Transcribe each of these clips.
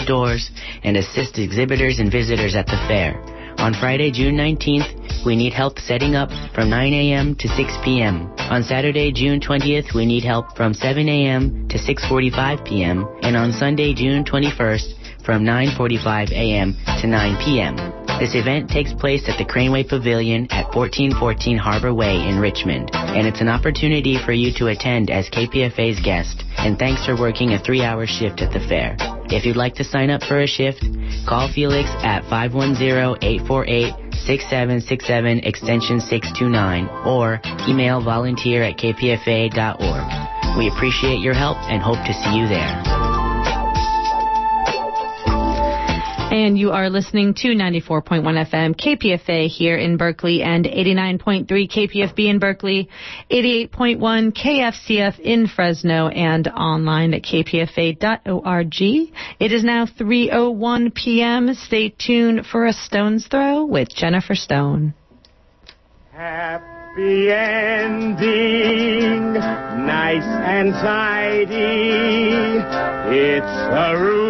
the doors and assist exhibitors and visitors at the fair. On Friday, June 19th, we need help setting up from 9 a.m. to 6 p.m. On Saturday, June 20th, we need help from 7 a.m. to 6.45 p.m. And on Sunday, June 21st, from 9.45 a.m. to 9 p.m. This event takes place at the Craneway Pavilion at 1414 Harbor Way in Richmond, and it's an opportunity for you to attend as KPFA's guest, and thanks for working a three-hour shift at the fair. If you'd like to sign up for a shift, call Felix at 510-848-6767 extension 629 or email volunteer at kpfa.org. We appreciate your help and hope to see you there. And you are listening to 94.1 FM KPFA here in Berkeley and 89.3 KPFB in Berkeley, 88.1 KFCF in Fresno and online at kpfa.org. It is now 3.01 p.m. Stay tuned for a stone's throw with Jennifer Stone. Happy ending, nice and tidy. It's a rule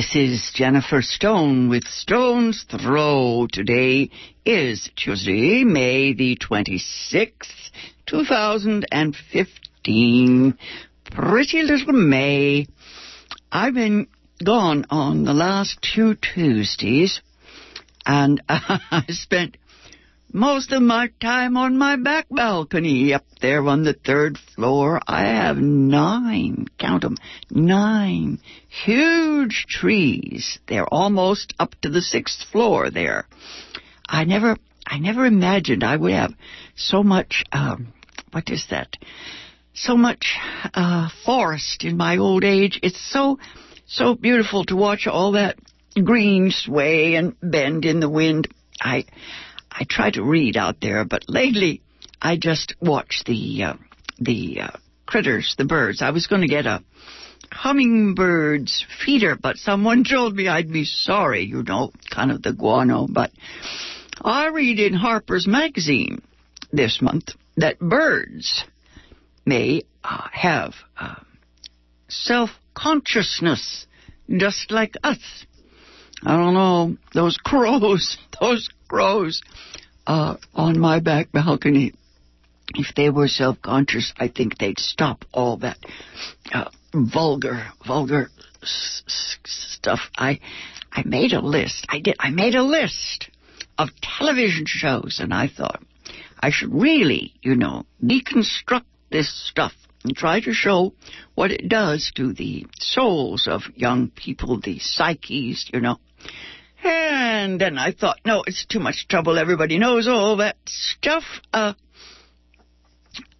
This is Jennifer Stone with Stone's Throw. Today is Tuesday, May the 26th, 2015. Pretty little May. I've been gone on the last two Tuesdays, and I spent most of my time on my back balcony up there on the third floor. I have nine, count them, nine huge trees. They're almost up to the sixth floor there. I never, I never imagined I would have so much, um, what is that? So much, uh, forest in my old age. It's so, so beautiful to watch all that green sway and bend in the wind. I I try to read out there, but lately I just watch the uh, the uh, critters, the birds. I was going to get a hummingbird's feeder, but someone told me I'd be sorry, you know, kind of the guano. But I read in Harper's Magazine this month that birds may uh, have uh, self consciousness, just like us. I don't know, those crows, those crows uh, on my back balcony, if they were self conscious, I think they'd stop all that uh, vulgar, vulgar stuff. I, I made a list. I did. I made a list of television shows, and I thought I should really, you know, deconstruct this stuff and try to show what it does to the souls of young people, the psyches, you know. And then I thought, no, it's too much trouble. Everybody knows all that stuff. Uh,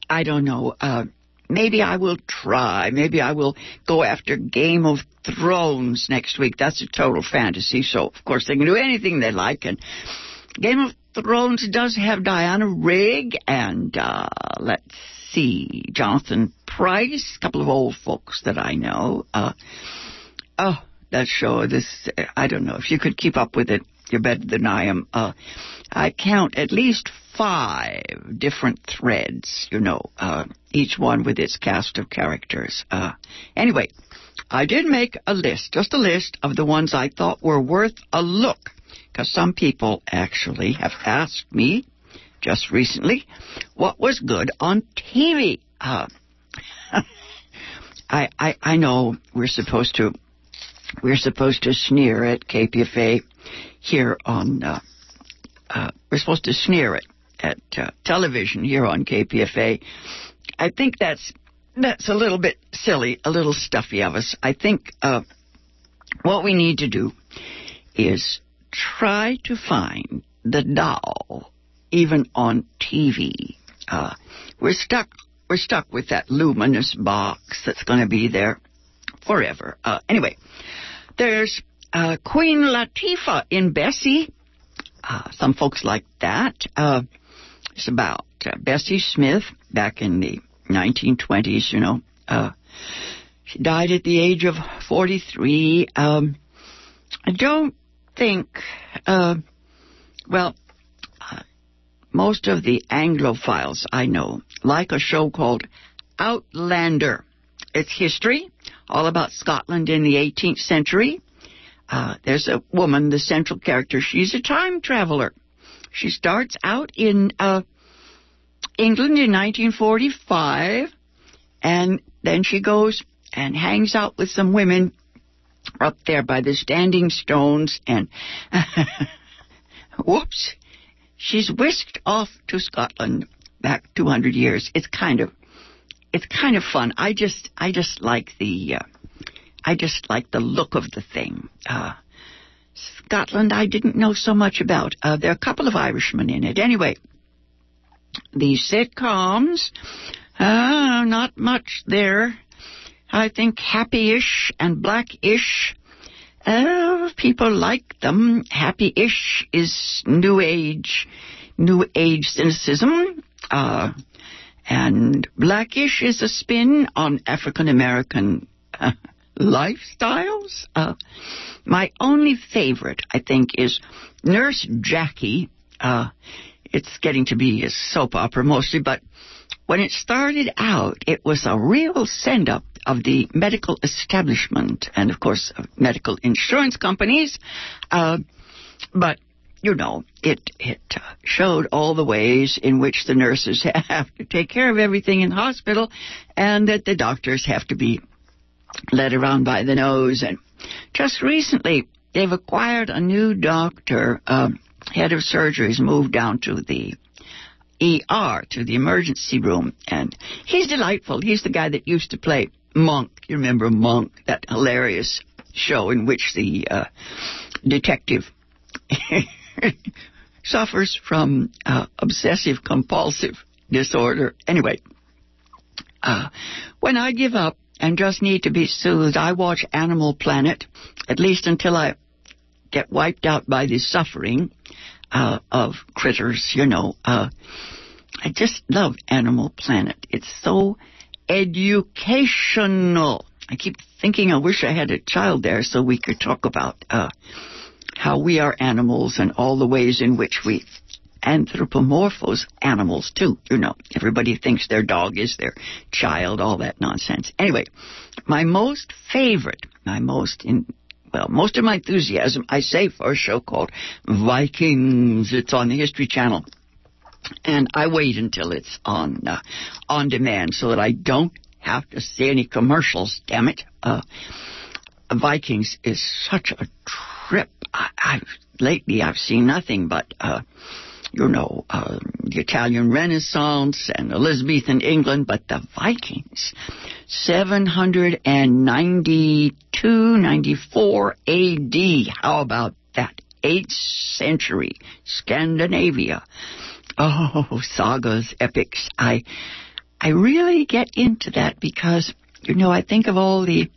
I don't know. Uh, maybe I will try. Maybe I will go after Game of Thrones next week. That's a total fantasy, so of course they can do anything they like. And Game of Thrones does have Diana Rigg and uh, let's see, Jonathan Pryce, a couple of old folks that I know. Uh, oh, that show, this, I don't know, if you could keep up with it, you're better than I am. Uh, I count at least five different threads, you know, uh, each one with its cast of characters. Uh, anyway, I did make a list, just a list of the ones I thought were worth a look, because some people actually have asked me just recently what was good on TV. Uh, I, I I know we're supposed to we're supposed to sneer at KPFA here on uh, uh, we're supposed to sneer at at uh, television here on KPFA I think that's that's a little bit silly, a little stuffy of us. I think uh, what we need to do is try to find the doll, even on TV. Uh, we're stuck. We're stuck with that luminous box that's going to be there forever. Uh, anyway, there's uh, Queen Latifah in Bessie. Uh, some folks like that. Uh, it's about uh, Bessie Smith back in the 1920s, you know. Uh, she died at the age of 43. Um, I don't think, well, most of the Anglophiles I know like a show called Outlander. It's history, all about Scotland in the 18th century. Uh, there's a woman, the central character. She's a time traveler. She starts out in uh, England in 1945, and then she goes and hangs out with some women up there by the standing stones, and whoops, she's whisked off to Scotland back 200 years. It's kind of, it's kind of fun. I just, I just like the, uh, I just like the look of the thing. Uh, Scotland, I didn't know so much about. Uh, there are a couple of Irishmen in it. Anyway, the sitcoms, uh, not much there. I think happy-ish and black-ish. Uh, people like them. Happy-ish is new age, new age cynicism. Uh, and blackish is a spin on African American uh, lifestyles. Uh, my only favorite, I think, is Nurse Jackie. Uh, it's getting to be a soap opera mostly, but when it started out, it was a real send up of the medical establishment and, of course, medical insurance companies. Uh, but you know, it it uh, showed all the ways in which the nurses have to take care of everything in the hospital, and that the doctors have to be led around by the nose. And just recently, they've acquired a new doctor, uh, head of surgeries, moved down to the ER, to the emergency room, and he's delightful. He's the guy that used to play Monk. You remember Monk, that hilarious show in which the uh, detective suffers from uh, obsessive compulsive disorder. Anyway, uh, when I give up and just need to be soothed, I watch Animal Planet, at least until I get wiped out by the suffering uh, of critters, you know. Uh, I just love Animal Planet. It's so educational. I keep thinking I wish I had a child there so we could talk about uh, how we are animals and all the ways in which we anthropomorphose animals too. You know, everybody thinks their dog is their child, all that nonsense. Anyway, my most favorite, my most in, well, most of my enthusiasm, I say for a show called Vikings. It's on the History Channel. And I wait until it's on, uh, on demand so that I don't have to see any commercials, damn it. Uh, Vikings is such a trip. I, I've lately I've seen nothing but uh, you know uh, the Italian Renaissance and Elizabethan England, but the Vikings, 792, 94 A.D. How about that? Eighth century Scandinavia. Oh, sagas, epics. I I really get into that because you know I think of all the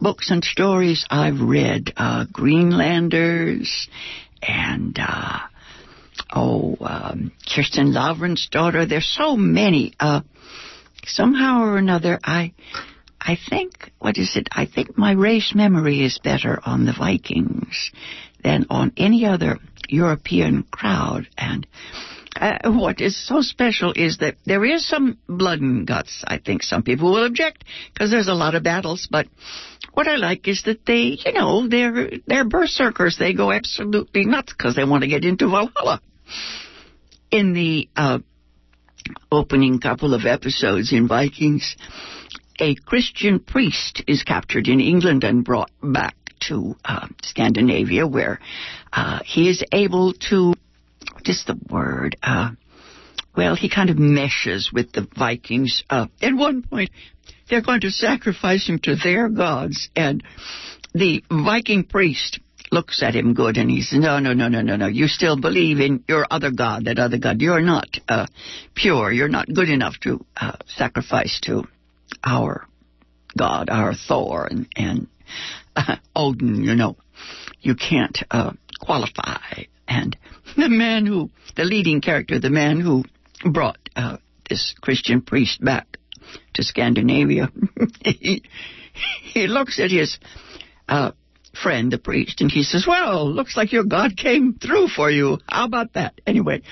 books and stories I've read, uh, Greenlanders and, uh, oh, um, Kirsten Lavransdatter. There's so many. Uh, somehow or another, I, I think, what is it? I think my race memory is better on the Vikings than on any other European crowd. And uh, what is so special is that there is some blood and guts. I think some people will object because there's a lot of battles, but what I like is that they, you know, they're they're berserkers. They go absolutely nuts because they want to get into Valhalla. In the uh, opening couple of episodes in Vikings, a Christian priest is captured in England and brought back to uh, Scandinavia, where uh, he is able to what is the word? Uh, well, he kind of meshes with the Vikings. Uh, at one point, they're going to sacrifice him to their gods, and the Viking priest looks at him good and he says, No, no, no, no, no, no. You still believe in your other God, that other God. You're not uh, pure. You're not good enough to uh, sacrifice to our God, our Thor and, and Odin, you know. You can't uh, qualify. And the man who, the leading character, the man who brought uh, this Christian priest back to Scandinavia, he, he looks at his uh, friend, the priest, and he says, Well, looks like your God came through for you. How about that? Anyway,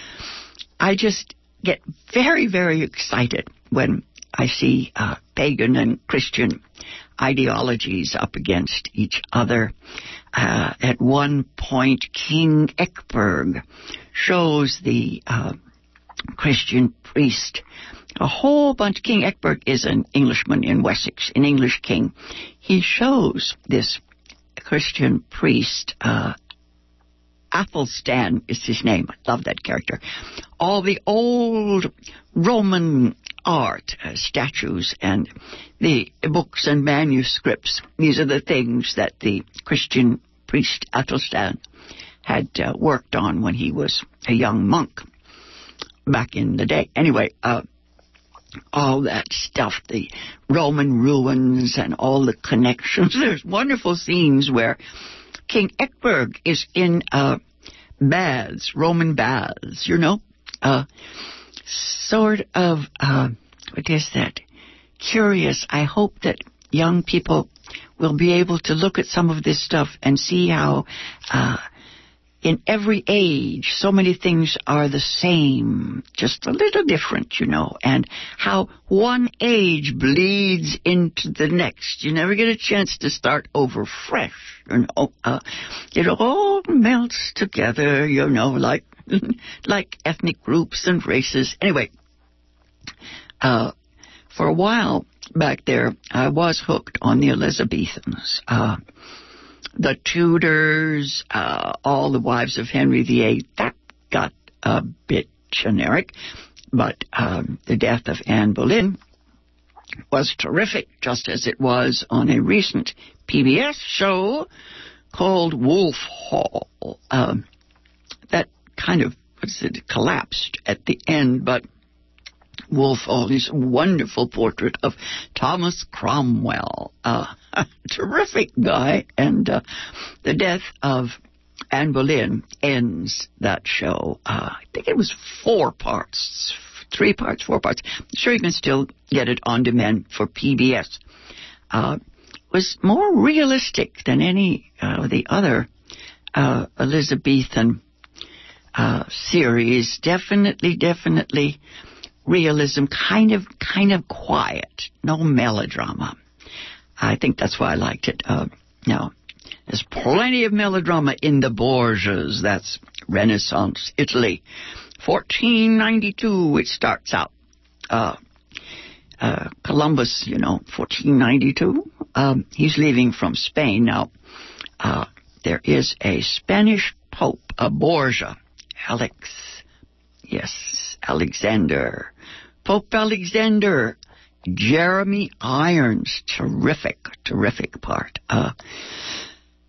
I just get very, very excited when I see uh, pagan and Christian ideologies up against each other. Uh, at one point, King Ecbert shows the uh, Christian priest a whole bunch. King Ecbert is an Englishman in Wessex, an English king. He shows this Christian priest, uh, Athelstan is his name. I love that character. All the old Roman art, uh, statues, and the books and manuscripts. These are the things that the Christian priest Athelstan had uh, worked on when he was a young monk back in the day. Anyway, uh, all that stuff, the Roman ruins and all the connections. There's wonderful scenes where King Ecbert is in uh, baths, Roman baths, you know, uh, sort of, uh, what is that? Curious. I hope that young people will be able to look at some of this stuff and see how uh, in every age, so many things are the same, just a little different, you know, and how one age bleeds into the next. You never get a chance to start over fresh, you know. Uh, it all melts together, you know, like like ethnic groups and races. Anyway, uh, for a while back there, I was hooked on the Elizabethans. Uh, the Tudors, uh, all the wives of Henry VIII, that got a bit generic. But um, the death of Anne Boleyn was terrific, just as it was on a recent PBS show called Wolf Hall. Um, that kind of it, collapsed at the end, but Wolf is wonderful portrait of Thomas Cromwell, a terrific guy, and uh, the death of Anne Boleyn ends that show. Uh, I think it was four parts, three parts, four parts. I'm sure you can still get it on demand for PBS. Uh, was more realistic than any of uh, the other uh, Elizabethan uh, series. Definitely, definitely realism, kind of, kind of quiet, no melodrama. I think that's why I liked it. Uh, now, there's plenty of melodrama in the Borgias. That's Renaissance Italy. 1492, it starts out. Uh, uh, Columbus, you know, 1492. Um, he's leaving from Spain. Now, uh, there is a Spanish pope, a Borgia, Alex, yes, Alexander, Pope Alexander, Jeremy Irons, terrific, terrific part. Uh,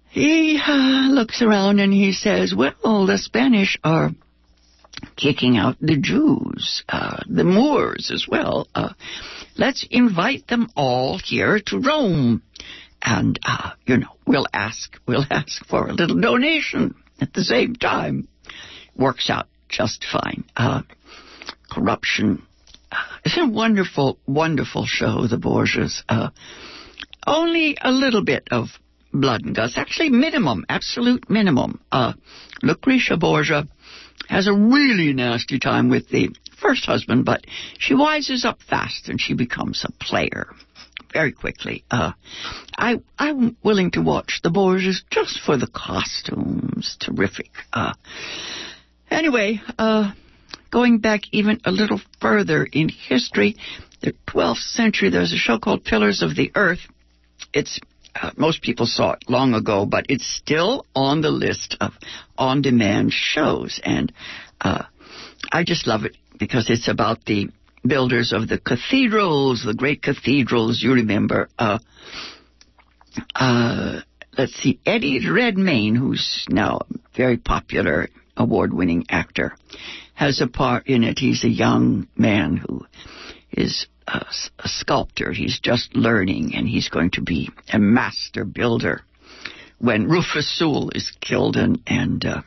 he uh, looks around and he says, well, the Spanish are kicking out the Jews, uh, the Moors as well. Uh, let's invite them all here to Rome. And, uh, you know, we'll ask, we'll ask for a little donation at the same time. Works out just fine. Uh, corruption it's a wonderful, wonderful show, The Borgias. Uh, only a little bit of blood and guts. Actually, minimum, absolute minimum. Uh, Lucretia Borgia has a really nasty time with the first husband, but she wises up fast and she becomes a player very quickly. Uh, I, I'm willing to watch the Borgias just for the costumes. Terrific. Uh, anyway, uh, going back even a little further in history, the 12th century, there's a show called Pillars of the Earth. It's uh, most people saw it long ago, but it's still on the list of on-demand shows, and uh, I just love it. because it's about the builders of the cathedrals, the great cathedrals. You remember, uh, uh, let's see, Eddie Redmayne, who's now a very popular award-winning actor, has a part in it. He's a young man who is a, a sculptor. He's just learning, and he's going to be a master builder. When Rufus Sewell is killed, and and uh,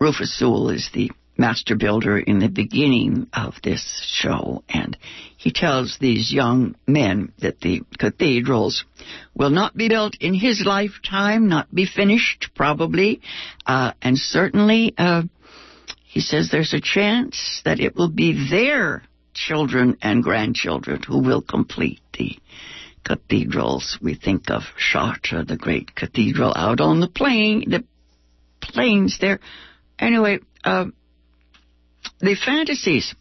Rufus Sewell is the master builder in the beginning of this show, and he tells these young men that the cathedrals will not be built in his lifetime, not be finished probably, uh, and certainly uh, he says there's a chance that it will be their children and grandchildren who will complete the cathedrals. We think of Chartres, the great cathedral out on the plain, the plains there. Anyway, uh, the fantasies.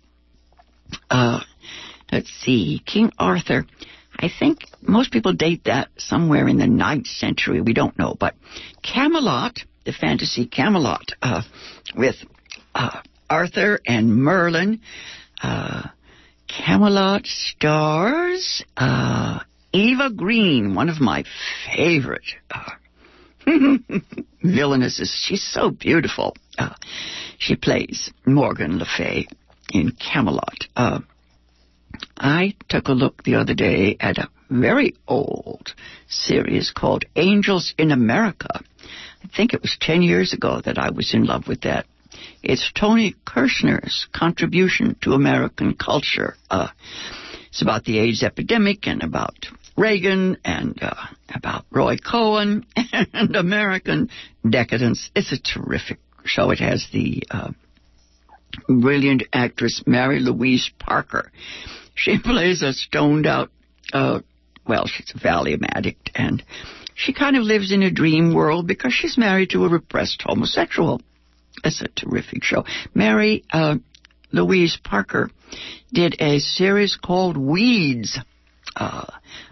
Uh, let's see, King Arthur. I think most people date that somewhere in the ninth century. We don't know, but Camelot, the fantasy Camelot, uh, with uh, Arthur and Merlin. Uh, Camelot stars uh, Eva Green, one of my favorite uh, villainesses. She's so beautiful. Uh, she plays Morgan Le Fay in Camelot. Uh, I took a look the other day at a very old series called Angels in America. I think it was 10 years ago that I was in love with that. It's Tony Kushner's contribution to American culture. Uh, it's about the AIDS epidemic and about Reagan and uh, about Roy Cohn and American decadence. It's a terrific show. It has the uh, brilliant actress Mary Louise Parker. She plays a stoned out, uh, well, she's a Valium addict, and she kind of lives in a dream world because she's married to a repressed homosexual. It's a terrific show. Mary uh, Louise Parker did a series called Weeds. Uh,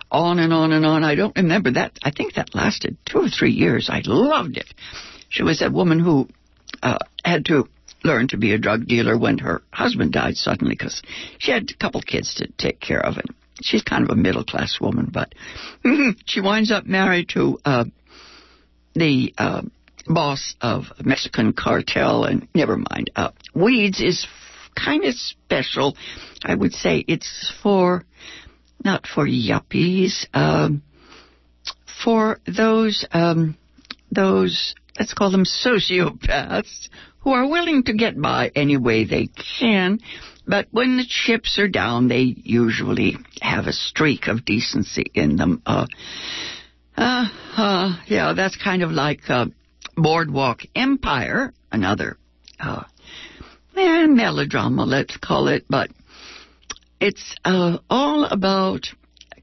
on and on and on. I don't remember that. I think that lasted two or three years. I loved it. She was a woman who uh, had to learn to be a drug dealer when her husband died suddenly because she had a couple kids to take care of. And she's kind of a middle class woman, but she winds up married to uh, the uh, boss of a Mexican cartel. And never mind, uh, Weeds is kind of special. I would say it's for not for yuppies, um, for those um, those let's call them sociopaths who are willing to get by any way they can. But when the chips are down, they usually have a streak of decency in them. Uh, uh, uh, yeah, that's kind of like uh, Boardwalk Empire, another uh, eh, melodrama, let's call it, but it's uh, all about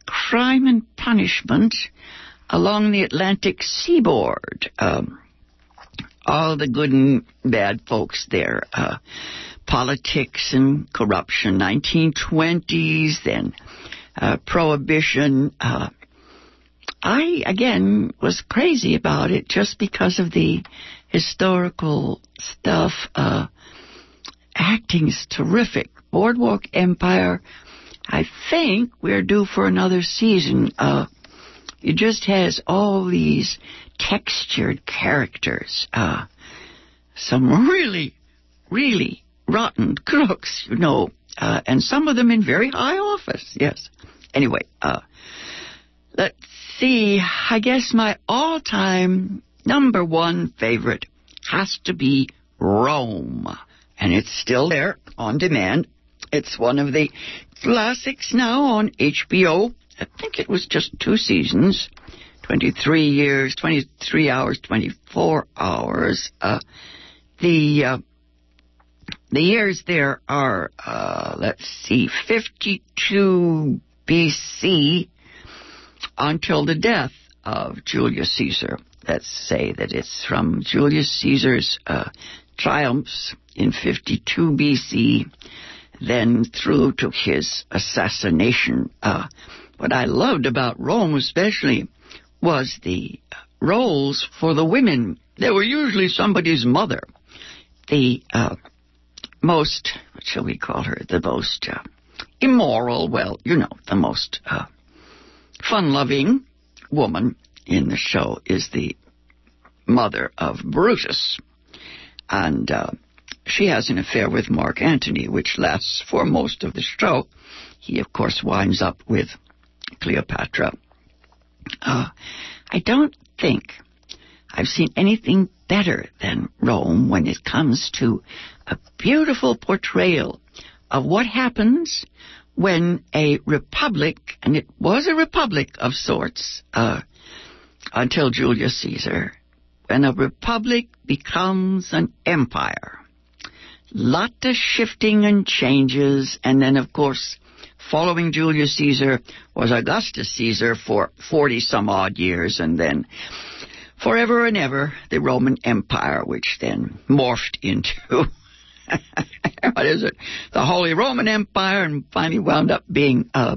crime and punishment along the Atlantic seaboard. Um, all the good and bad folks there. Uh, politics and corruption, 1920s, then uh, prohibition. Uh, I, again, was crazy about it just because of the historical stuff. Uh, acting is terrific. Boardwalk Empire, I think we're due for another season. Uh, it just has all these textured characters. Uh, some really, really rotten crooks, you know, uh, and some of them in very high office, yes. Anyway, uh, let's see. I guess my all-time number one favorite has to be Rome. And it's still there on demand. It's one of the classics now on HBO. I think it was just two seasons. 23 years, 23 hours, 24 hours. Uh, the uh, the years there are, uh, let's see, 52 BC until the death of Julius Caesar. Let's say that it's from Julius Caesar's uh, triumphs in 52 BC, then through to his assassination. Uh, what I loved about Rome, especially, was the roles for the women. They were usually somebody's mother. The uh, most, what shall we call her, the most uh, immoral, well, you know, the most uh, fun loving woman in the show is the mother of Brutus. And uh, she has an affair with Mark Antony, which lasts for most of the show. He, of course, winds up with Cleopatra. Uh, I don't think I've seen anything better than Rome when it comes to a beautiful portrayal of what happens when a republic, and it was a republic of sorts uh, until Julius Caesar, when a republic becomes an empire. Lot of shifting and changes, and then, of course, following Julius Caesar was Augustus Caesar for 40 some odd years, and then forever and ever the Roman Empire, which then morphed into what is it? The Holy Roman Empire, and finally wound up being uh,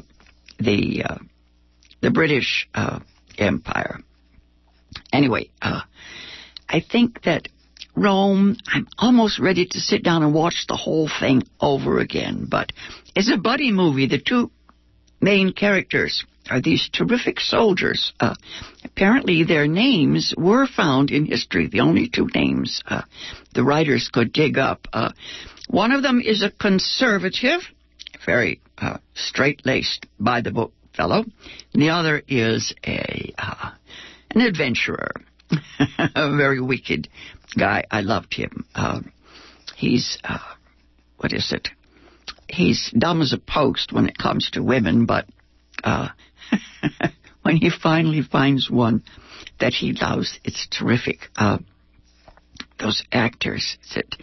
the uh, the British uh, Empire. Anyway, uh, I think that Rome. I'm almost ready to sit down and watch the whole thing over again, but it's a buddy movie. The two main characters are these terrific soldiers. Uh, apparently, their names were found in history, the only two names uh, the writers could dig up. Uh, one of them is a conservative, very uh, straight laced, by the book fellow, and the other is a uh, an adventurer, a very wicked guy. I loved him. Uh, he's, what is it? He's dumb as a post when it comes to women, but uh, when he finally finds one that he loves, it's terrific. Uh, those actors that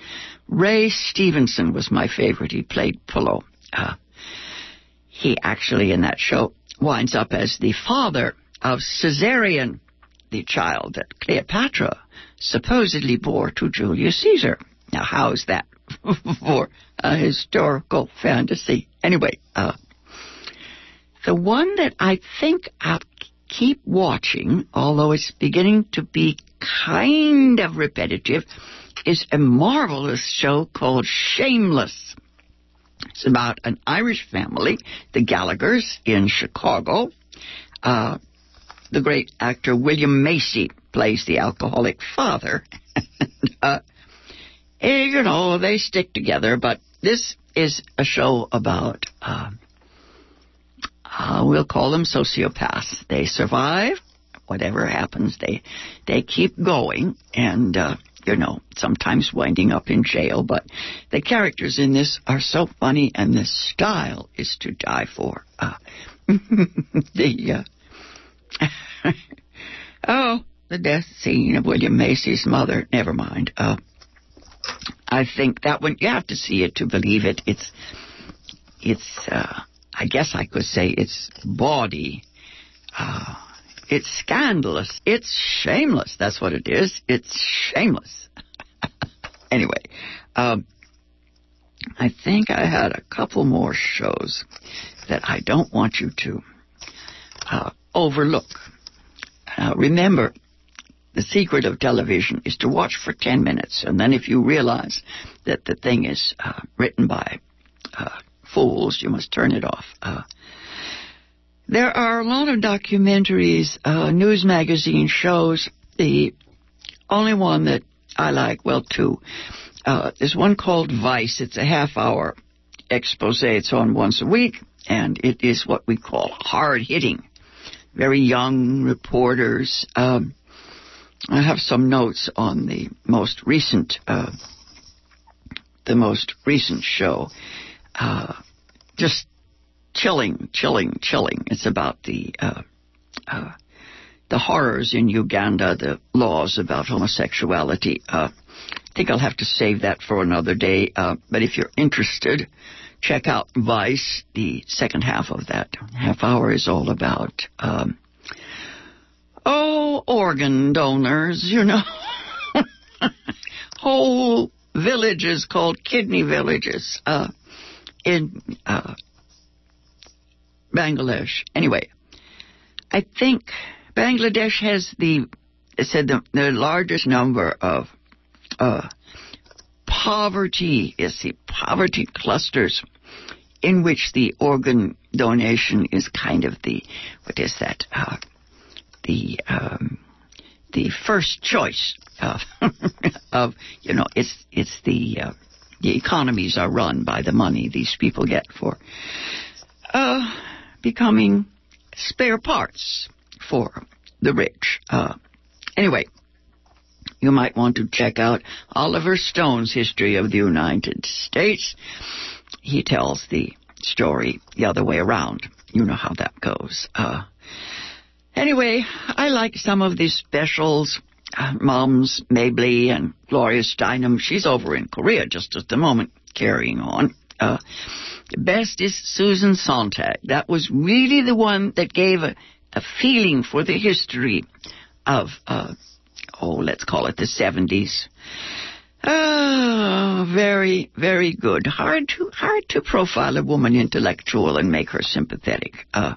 Ray Stevenson was my favorite. He played Pullo. Uh, he actually in that show winds up as the father of Caesarion, the child that Cleopatra supposedly bore to Julius Caesar. Now, how is that for a historical fantasy? Anyway, uh, the one that I think I'll keep watching, although it's beginning to be kind of repetitive, is a marvelous show called Shameless. It's about an Irish family, the Gallaghers in Chicago. Uh, the great actor William Macy plays the alcoholic father. uh, you know, they stick together, but this is a show about uh, uh, we'll call them sociopaths. They survive. Whatever happens, they they keep going, and uh, you know sometimes winding up in jail. But the characters in this are so funny, and the style is to die for. Uh, the uh, oh, the death scene of William Macy's mother. Never mind. Uh, I think that one you have to see it to believe it. It's it's. Uh, I guess I could say it's bawdy. Uh, it's scandalous. It's shameless. That's what it is. It's shameless. anyway, um, I think I had a couple more shows that I don't want you to uh, overlook. Uh, remember, the secret of television is to watch for 10 minutes, and then if you realize that the thing is uh, written by uh, fools. You must turn it off. Uh, there are a lot of documentaries, uh, news magazine shows. The only one that I like, well, two. Uh, there's one called Vice. It's a half hour expose. It's on once a week, and it is what we call hard hitting. Very young reporters. Um, I have some notes on the most recent, uh, the most recent show uh, just chilling, chilling, chilling. It's about the uh, uh, the horrors in Uganda, the laws about homosexuality. Uh, I think I'll have to save that for another day. Uh, but if you're interested, check out Vice. The second half of that half hour is all about um, oh organ donors. You know, whole villages called kidney villages. Uh, in uh, Bangladesh. Anyway, I think Bangladesh has the said the, the largest number of uh, poverty, is the poverty clusters in which the organ donation is kind of the, what is that, uh, the, um, the first choice of, of, you know, it's, it's the, uh, the economies are run by the money these people get for, uh, becoming spare parts for the rich. Uh, anyway, you might want to check out Oliver Stone's History of the United States. He tells the story the other way around. You know how that goes. Uh, anyway, I like some of these specials. Moms, Mabley, and Gloria Steinem. She's over in Korea just at the moment, carrying on. Uh, best is Susan Sontag. That was really the one that gave a, a feeling for the history of uh, oh, let's call it the 70s. Oh, very, very good. Hard to, hard to profile a woman intellectual and make her sympathetic. Uh,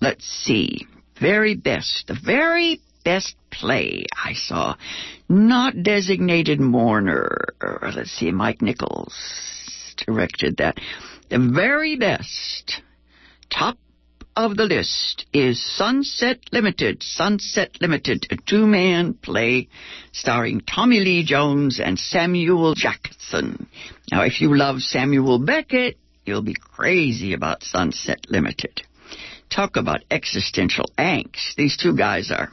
let's see. Very best, the very best play I saw. Not designated mourner. Let's see, Mike Nichols directed that. The very best. Top of the list is Sunset Limited. Sunset Limited, a two-man play starring Tommy Lee Jones and Samuel Jackson. Now, if you love Samuel Beckett, you'll be crazy about Sunset Limited. Talk about existential angst. These two guys are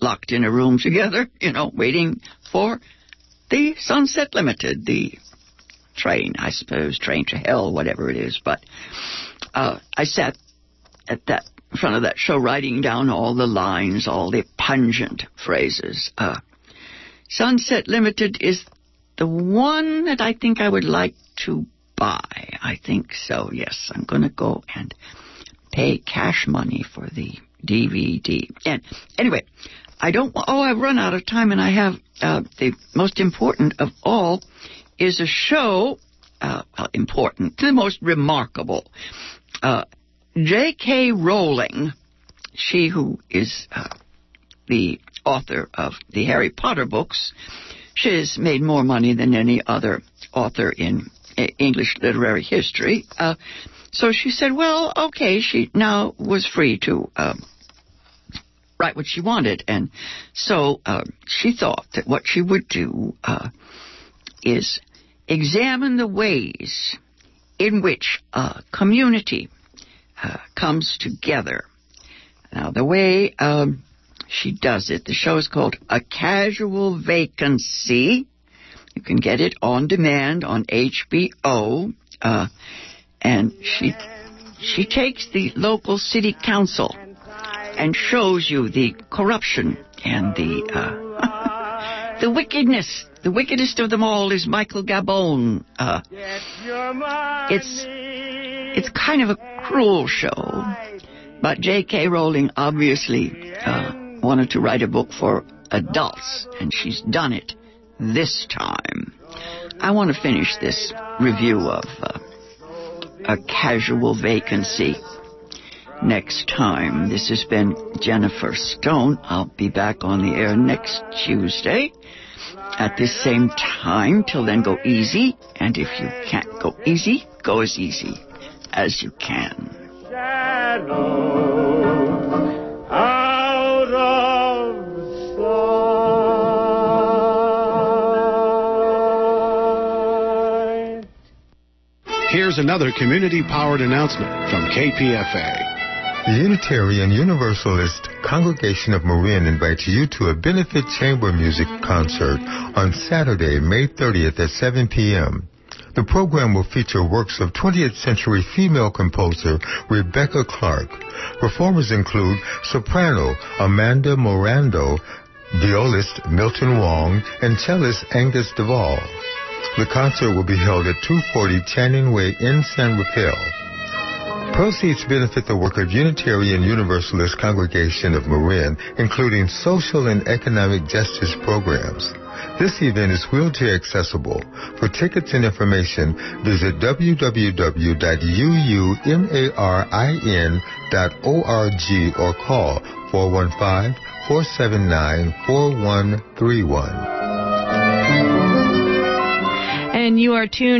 locked in a room together, you know, waiting for the Sunset Limited, the train, I suppose, train to hell, whatever it is. But uh, I sat at that front of that show, writing down all the lines, all the pungent phrases. Uh, Sunset Limited is the one that I think I would like to buy. I think so. Yes, I'm going to go and pay cash money for the DVD. And anyway, I don't. Oh, I've run out of time, and I have uh, the most important of all is a show. Uh, well, important, the most remarkable. Uh, J.K. Rowling, she who is uh, the author of the Harry Potter books, she's made more money than any other author in English literary history. Uh, so she said, well, okay, she now was free to write what she wanted. And so uh, she thought that what she would do uh, is examine the ways in which a community uh, comes together. Now, the way um, she does it, the show is called A Casual Vacancy. You can get it on demand on HBO. Uh, and she she takes the local city council and shows you the corruption and the uh, the wickedness. The wickedest of them all is Michael Gambon. Uh, it's it's kind of a cruel show, but J.K. Rowling obviously uh, wanted to write a book for adults, and she's done it this time. I want to finish this review of uh, A Casual Vacancy next time. This has been Jennifer Stone. I'll be back on the air next Tuesday at this same time. Till then, go easy. And if you can't go easy, go as easy as you can. out of sight. Here's another community powered announcement from KPFA. The Unitarian Universalist Congregation of Marin invites you to a benefit chamber music concert on Saturday, May 30th at 7 p.m. The program will feature works of 20th century female composer Rebecca Clarke. Performers include soprano Amanda Morando, violist Milton Wong, and cellist Angus Duvall. The concert will be held at 240 Channing Way in San Rafael. Proceeds benefit the work of Unitarian Universalist Congregation of Marin, including social and economic justice programs. This event is wheelchair accessible. For tickets and information, visit www.uumarin.org or call 415-479-4131. and you are tuned